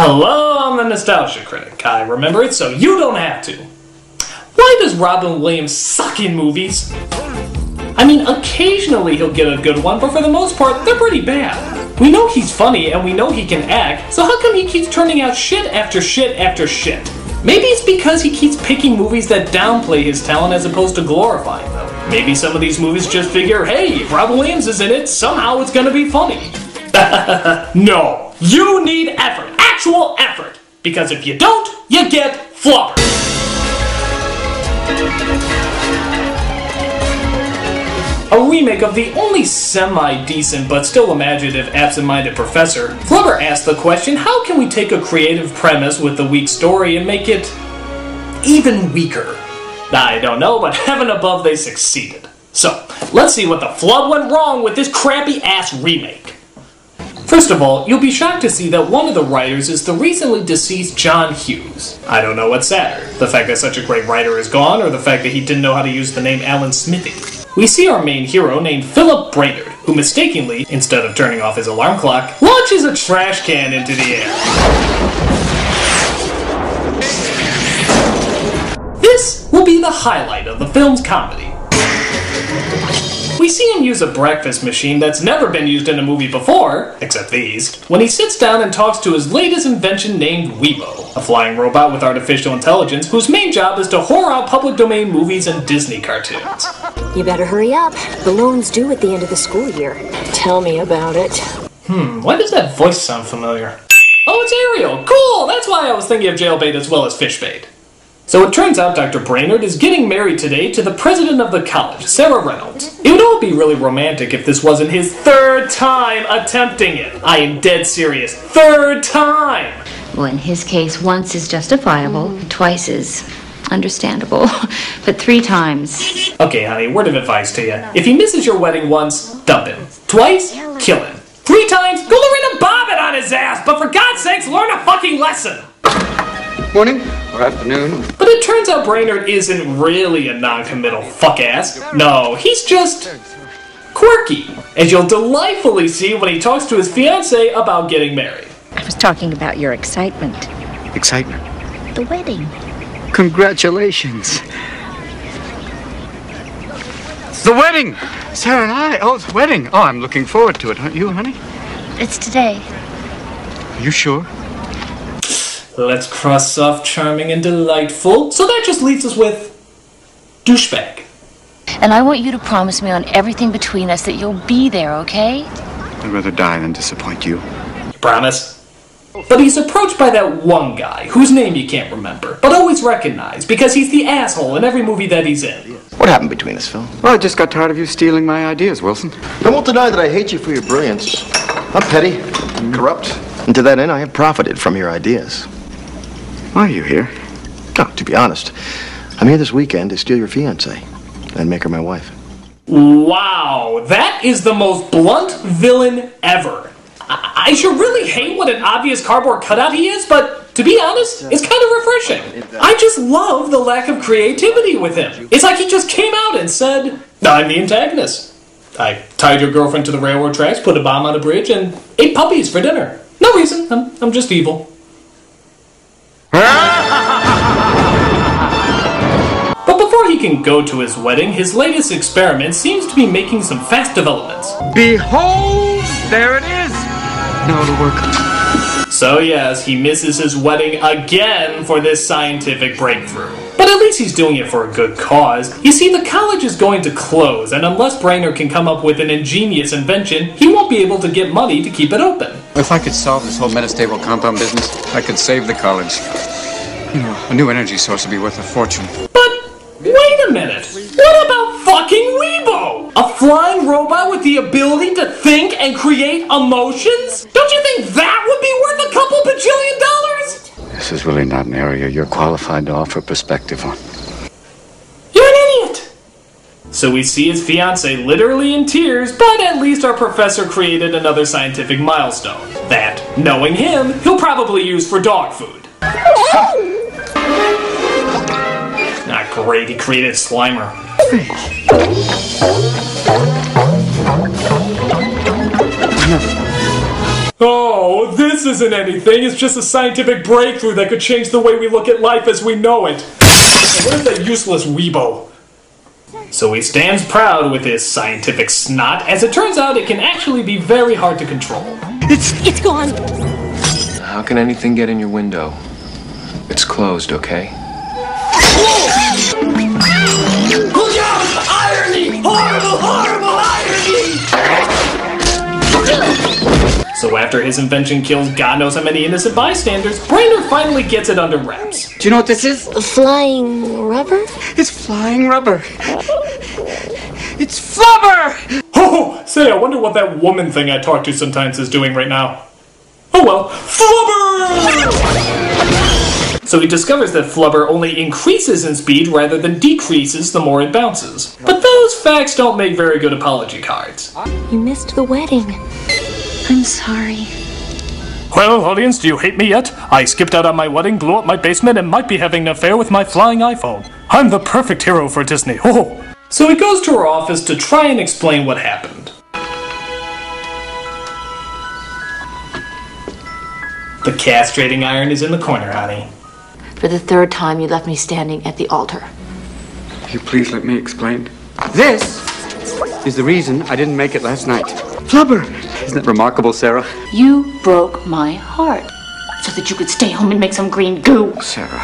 Hello, I'm the Nostalgia Critic. I remember it so you don't have to. Why does Robin Williams suck in movies? I mean, occasionally he'll get a good one, but for the most part, they're pretty bad. We know he's funny and we know he can act, so how come he keeps turning out shit after shit after shit? Maybe it's because he keeps picking movies that downplay his talent as opposed to glorifying them. Maybe some of these movies just figure, hey, if Robin Williams is in it, somehow it's gonna be funny. no, you need effort, actual effort, because if you don't, you get flubber. A remake of the only semi-decent but still imaginative Absent-Minded Professor, Flubber asked the question, how can we take a creative premise with a weak story and make it even weaker? I don't know, but heaven above they succeeded. So, let's see what the flub went wrong with this crappy ass remake. First of all, you'll be shocked to see that one of the writers is the recently deceased John Hughes. I don't know what's sadder, the fact that such a great writer is gone, or the fact that he didn't know how to use the name Alan Smithee. We see our main hero named Philip Brainerd, who mistakenly, instead of turning off his alarm clock, launches a trash can into the air. This will be the highlight of the film's comedy. We see him use a breakfast machine that's never been used in a movie before, except these, when he sits down and talks to his latest invention named Weebo, a flying robot with artificial intelligence whose main job is to whore out public domain movies and Disney cartoons. You better hurry up. The loan's due at the end of the school year. Tell me about it. Hmm, why does that voice sound familiar? Oh, it's Ariel! Cool! That's why I was thinking of jailbait as well as fishbait. So it turns out Dr. Brainerd is getting married today to the president of the college, Sarah Reynolds. It would all be really romantic if this wasn't his third time attempting it. I am dead serious. Third time! Well, in his case, once is justifiable, mm. twice is understandable, but three times. Okay, honey, word of advice to you. If he misses your wedding once, dump him. Twice, kill him. Three times, go Lorena Bobbitt on his ass, but for God's sakes, learn a fucking lesson! Morning or afternoon. But it turns out Brainerd isn't really a non-committal fuck-ass. No, he's just quirky, as you'll delightfully see when he talks to his fiancée about getting married. I was talking about your excitement. Excitement. The wedding. Congratulations. The wedding! Sarah and I. Oh, the wedding. Oh, I'm looking forward to it, aren't you, honey? It's today. Are you sure? Let's cross off charming and delightful. So that just leaves us with douchebag. And I want you to promise me on everything between us that you'll be there, okay? I'd rather die than disappoint you. Promise. But he's approached by that one guy, whose name you can't remember, but always recognize because he's the asshole in every movie that he's in. What happened between us, Phil? Well, I just got tired of you stealing my ideas, Wilson. I won't deny that I hate you for your brilliance. I'm petty, corrupt, and to that end, I have profited from your ideas. Why are you here? Oh, to be honest, I'm here this weekend to steal your fiancée and make her my wife. Wow, that is the most blunt villain ever. I, I should really hate what an obvious cardboard cutout he is, but to be honest, it's kind of refreshing. I just love the lack of creativity with him. It's like he just came out and said, I'm the antagonist. I tied your girlfriend to the railroad tracks, put a bomb on a bridge, and ate puppies for dinner. No reason. I'm, I'm just evil. But before he can go to his wedding, his latest experiment seems to be making some fast developments. Behold! There it is! Now it'll work. So yes, he misses his wedding again for this scientific breakthrough. But at least he's doing it for a good cause. You see, the college is going to close, and unless Brainerd can come up with an ingenious invention, he won't be able to get money to keep it open. If I could solve this whole metastable compound business, I could save the college. You know, a new energy source would be worth a fortune. But wait a minute! What about fucking Weebo? A flying robot with the ability to think and create emotions? Don't This is really not an area you're qualified to offer perspective on. You're an idiot! So we see his fiance literally in tears, but at least our professor created another scientific milestone. That, knowing him, he'll probably use for dog food. Not great, he created Slimer. This isn't anything. It's just a scientific breakthrough that could change the way we look at life as we know it. What is that useless Weebo? So he stands proud with his scientific snot. As it turns out, it can actually be very hard to control. It's It's gone. How can anything get in your window? It's closed, okay? Look out! Irony! Horrible, horrible irony! So after his invention kills God knows how many innocent bystanders, Brainerd finally gets it under wraps. Do you know what this is? Flying rubber? It's flying rubber. It's flubber! Oh, say, I wonder what that woman thing I talk to sometimes is doing right now. Oh well, Flubber! So he discovers that Flubber only increases in speed rather than decreases the more it bounces. But those facts don't make very good apology cards. You missed the wedding. I'm sorry. Well, audience, do you hate me yet? I skipped out on my wedding, blew up my basement, and might be having an affair with my flying iPhone. I'm the perfect hero for Disney. Oh! So he goes to her office to try and explain what happened. The castrating iron is in the corner, honey. For the third time, you left me standing at the altar. Will you please let me explain? This is the reason I didn't make it last night. Flubber! Isn't it remarkable, Sarah? You broke my heart so that you could stay home and make some green goo. Sarah,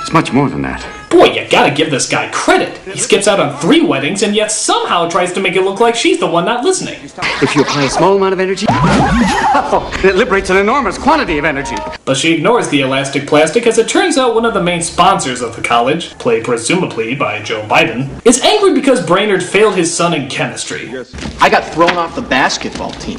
it's much more than that. Boy, you gotta give this guy credit. He skips out on three weddings and yet somehow tries to make it look like she's the one not listening. If you apply a small amount of energy, it liberates an enormous quantity of energy. But she ignores the elastic plastic as it turns out one of the main sponsors of the college, played presumably by Joe Biden, is angry because Brainerd failed his son in chemistry. I got thrown off the basketball team.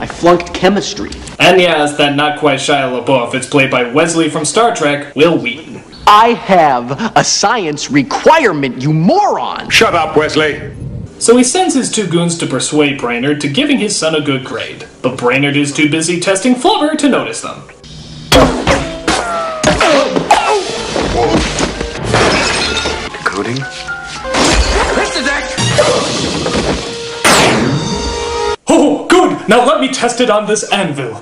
I flunked chemistry. And yes, that not quite Shia LaBeouf, it's played by Wesley from Star Trek, Wil Wheaton. I have a science requirement, you moron! Shut up, Wesley. So he sends his two goons to persuade Brainerd to giving his son a good grade. But Brainerd is too busy testing Flubber to notice them. Decoding? Mr. Deck! Oh, good! Now let me test it on this anvil.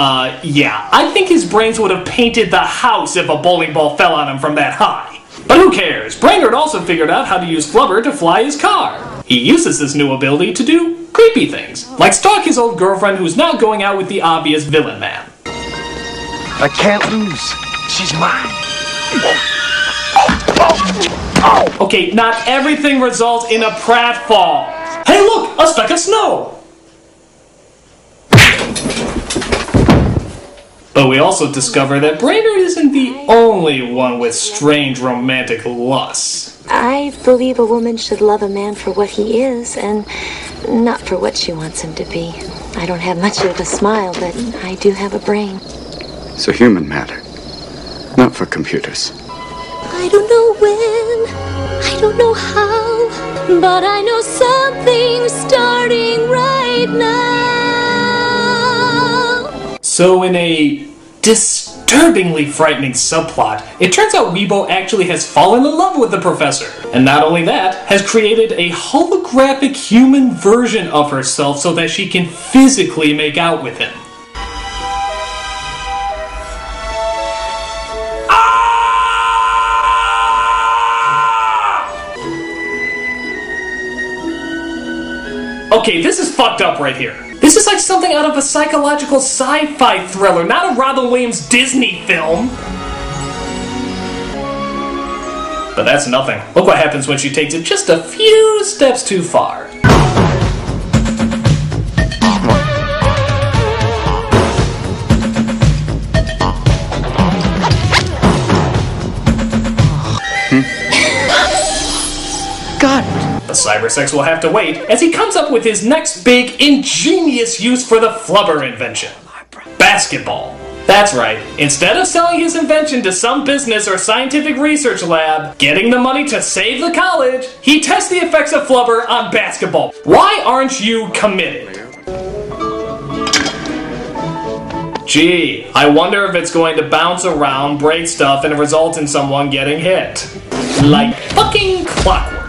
Uh, yeah, I think his brains would have painted the house if a bowling ball fell on him from that high. But who cares? Brainerd also figured out how to use Flubber to fly his car. He uses this new ability to do creepy things, like stalk his old girlfriend who's now going out with the obvious villain man. I can't lose. She's mine. Okay, not everything results in a pratfall. Hey, look, a speck of snow. But we also discover that Brainerd isn't the only one with strange romantic lusts. I believe a woman should love a man for what he is and not for what she wants him to be. I don't have much of a smile, but I do have a brain. It's a human matter, not for computers. I don't know when, I don't know how, but I know something's starting right now. So, in a disturbingly frightening subplot, it turns out Weebo actually has fallen in love with the professor. And not only that, has created a holographic human version of herself so that she can physically make out with him. Ah! Okay, this is fucked up right here. This is like something out of a psychological sci-fi thriller, not a Robin Williams Disney film. But that's nothing. Look what happens when she takes it just a few steps too far. Cybersex will have to wait as he comes up with his next big, ingenious use for the Flubber invention basketball. That's right. Instead of selling his invention to some business or scientific research lab, getting the money to save the college, he tests the effects of Flubber on basketball. Why aren't you committed? Gee, I wonder if it's going to bounce around, break stuff, and result in someone getting hit. Like fucking clockwork.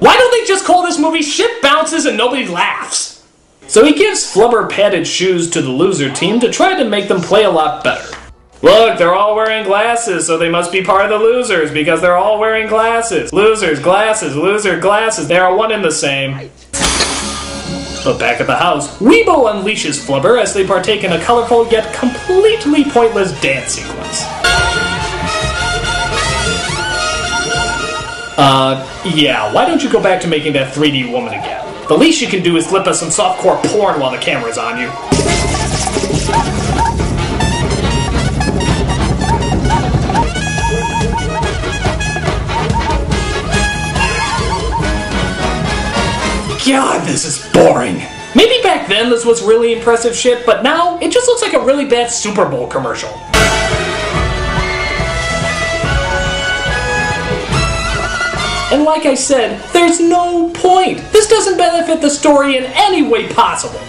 Why don't they just call this movie Shit Bounces and Nobody Laughs? So he gives Flubber padded shoes to the loser team to try to make them play a lot better. Look, they're all wearing glasses, so they must be part of the losers because they're all wearing glasses. Losers, glasses, loser, glasses. They are one and the same. But back at the house, Weebo unleashes Flubber as they partake in a colorful yet completely pointless dance sequence. Uh, yeah, why don't you go back to making that 3D woman again? The least you can do is flip us some softcore porn while the camera's on you. God, this is boring. Maybe back then this was really impressive shit, but now it just looks like a really bad Super Bowl commercial. And like I said, there's no point. This doesn't benefit the story in any way possible.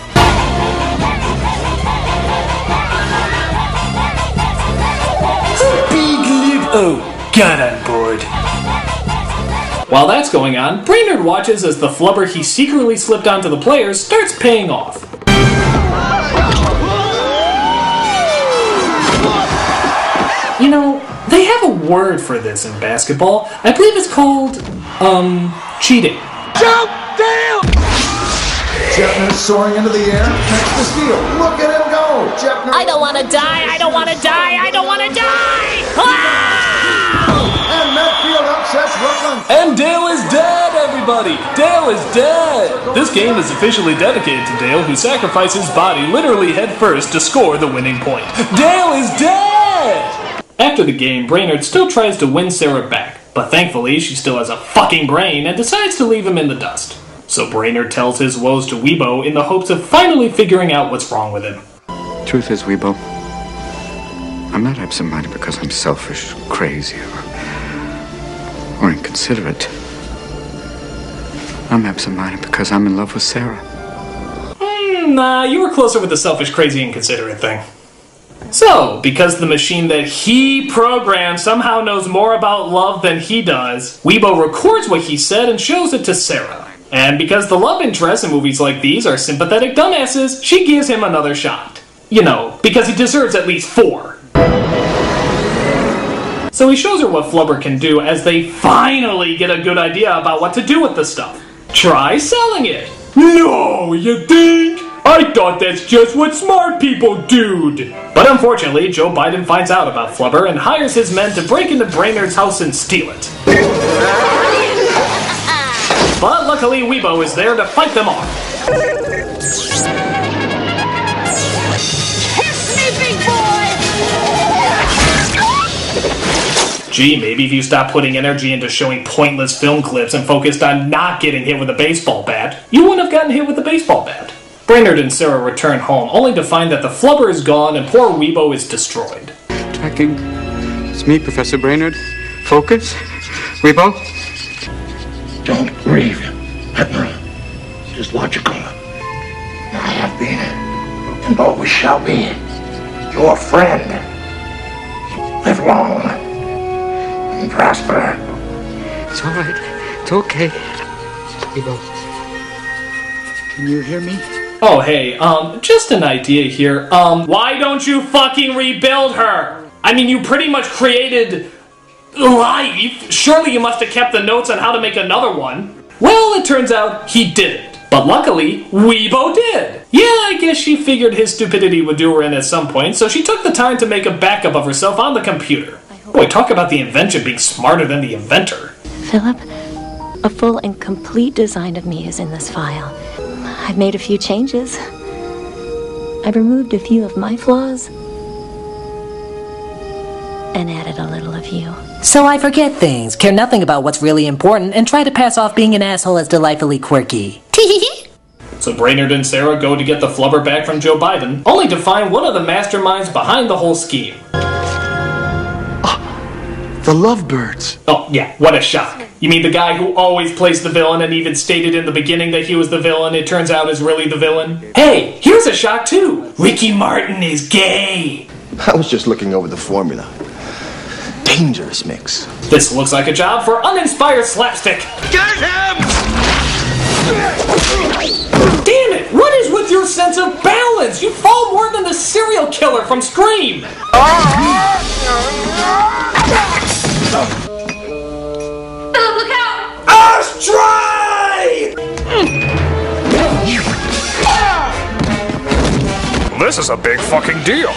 Big lip. Oh, God, I'm bored. While that's going on, Brainerd watches as the flubber he secretly slipped onto the players starts paying off. Have a word for this in basketball. I believe it's called, um, cheating. Jump down! Jepner soaring into the air, catch the steal. Look at him go! Jepner. I don't want to die. I don't want to die. I don't want to die. And Medfield upsets Rutland. And Dale is dead, everybody! Dale is dead! This game is officially dedicated to Dale, who sacrificed his body literally headfirst to score the winning point. Dale is dead! After the game, Brainerd still tries to win Sarah back, but thankfully she still has a fucking brain and decides to leave him in the dust. So Brainerd tells his woes to Weebo in the hopes of finally figuring out what's wrong with him. Truth is, Weebo, I'm not absent-minded because I'm selfish, crazy, or, or inconsiderate. I'm absent-minded because I'm in love with Sarah. Hmm, nah, you were closer with the selfish, crazy, inconsiderate thing. So, because the machine that he programmed somehow knows more about love than he does, Weebo records what he said and shows it to Sarah. And because the love interests in movies like these are sympathetic dumbasses, she gives him another shot. You know, because he deserves at least four. So he shows her what Flubber can do as they finally get a good idea about what to do with the stuff. Try selling it. No, you think? I thought that's just what smart people do. But unfortunately, Joe Biden finds out about Flubber and hires his men to break into Brainerd's house and steal it. But luckily, Weebo is there to fight them off. Kiss me, big boy. Gee, maybe if you stopped putting energy into showing pointless film clips and focused on not getting hit with a baseball bat, you wouldn't have gotten hit with a baseball bat. Brainerd and Sarah return home, only to find that the flubber is gone and poor Weebo is destroyed. Tracking. It's me, Professor Brainerd. Focus. Weebo. Don't grieve, Admiral. It is logical. I have been, and always shall be, your friend. Live long and prosper. It's all right. It's okay. Weebo. Can you hear me? Oh, hey, um, just an idea here. Um, why don't you fucking rebuild her? I mean, you pretty much created life. Surely you must have kept the notes on how to make another one. Well, it turns out he didn't. But luckily, Weebo did. Yeah, I guess she figured his stupidity would do her in at some point, so she took the time to make a backup of herself on the computer. Boy, talk about the invention being smarter than the inventor. Philip, a full and complete design of me is in this file. I've made a few changes. I've removed a few of my flaws and added a little of you. So I forget things, care nothing about what's really important, and try to pass off being an asshole as delightfully quirky. So Brainerd and Sarah go to get the flubber back from Joe Biden, only to find one of the masterminds behind the whole scheme. The Lovebirds. Oh, yeah, what a shock. You mean the guy who always plays the villain and even stated in the beginning that he was the villain, it turns out is really the villain? Hey, here's a shock too. Ricky Martin is gay. I was just looking over the formula. dangerous mix. This looks like a job for uninspired slapstick. Get him! Damn it! What is with your sense of balance? You fall more than the serial killer from Scream! Ah! Look out! This is a big fucking deal.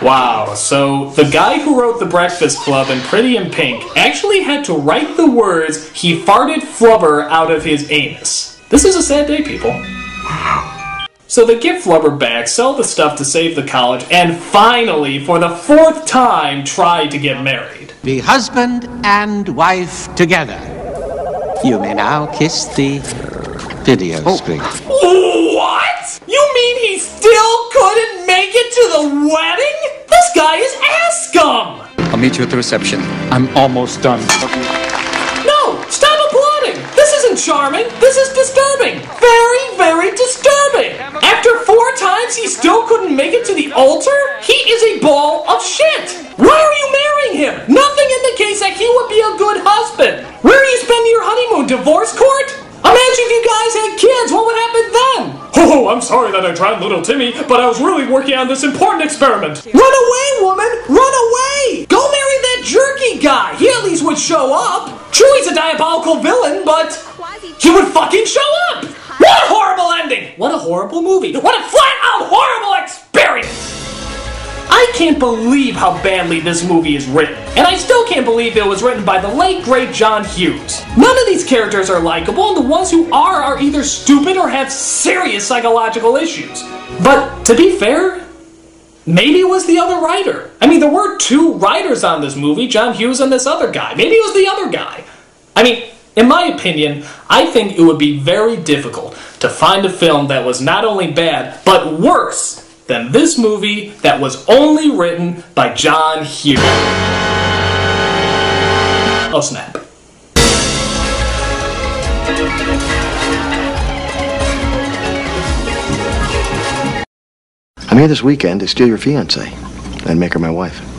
Wow, so the guy who wrote The Breakfast Club and Pretty in Pink actually had to write the words, he farted flubber out of his anus. This is a sad day, people. So they get Flubber back, sell the stuff to save the college, and finally, for the fourth time, try to get married. Be husband and wife together. You may now kiss the video oh. screen. What? You mean he still couldn't make it to the wedding? This guy is ass scum! I'll meet you at the reception. I'm almost done. No! Stop applauding! This isn't charming! This is disturbing! Very, very disturbing! After four times he still couldn't make it to the altar? He is a ball of shit! Why are you marrying him? Nothing indicates that he would be a good husband! Where are you spending your honeymoon? Divorce court? Imagine if you guys had kids, what would happen then? Oh, I'm sorry that I tried little Timmy, but I was really working on this important experiment. Run away, woman! Run away! Go marry that jerky guy! He at least would show up! True, he's a diabolical villain, but he would fucking show up! What a horrible ending! What a horrible movie! What a flat out horrible experience! I can't believe how badly this movie is written, and I still can't believe it was written by the late great John Hughes. None of these characters are likable, and the ones who are are either stupid or have serious psychological issues. But to be fair, maybe it was the other writer. I mean, there were two writers on this movie, John Hughes and this other guy. Maybe it was the other guy. I mean, in my opinion, I think it would be very difficult to find a film that was not only bad, but worse than this movie that was only written by John Hughes. Oh snap. I'm here this weekend to steal your fiance and make her my wife.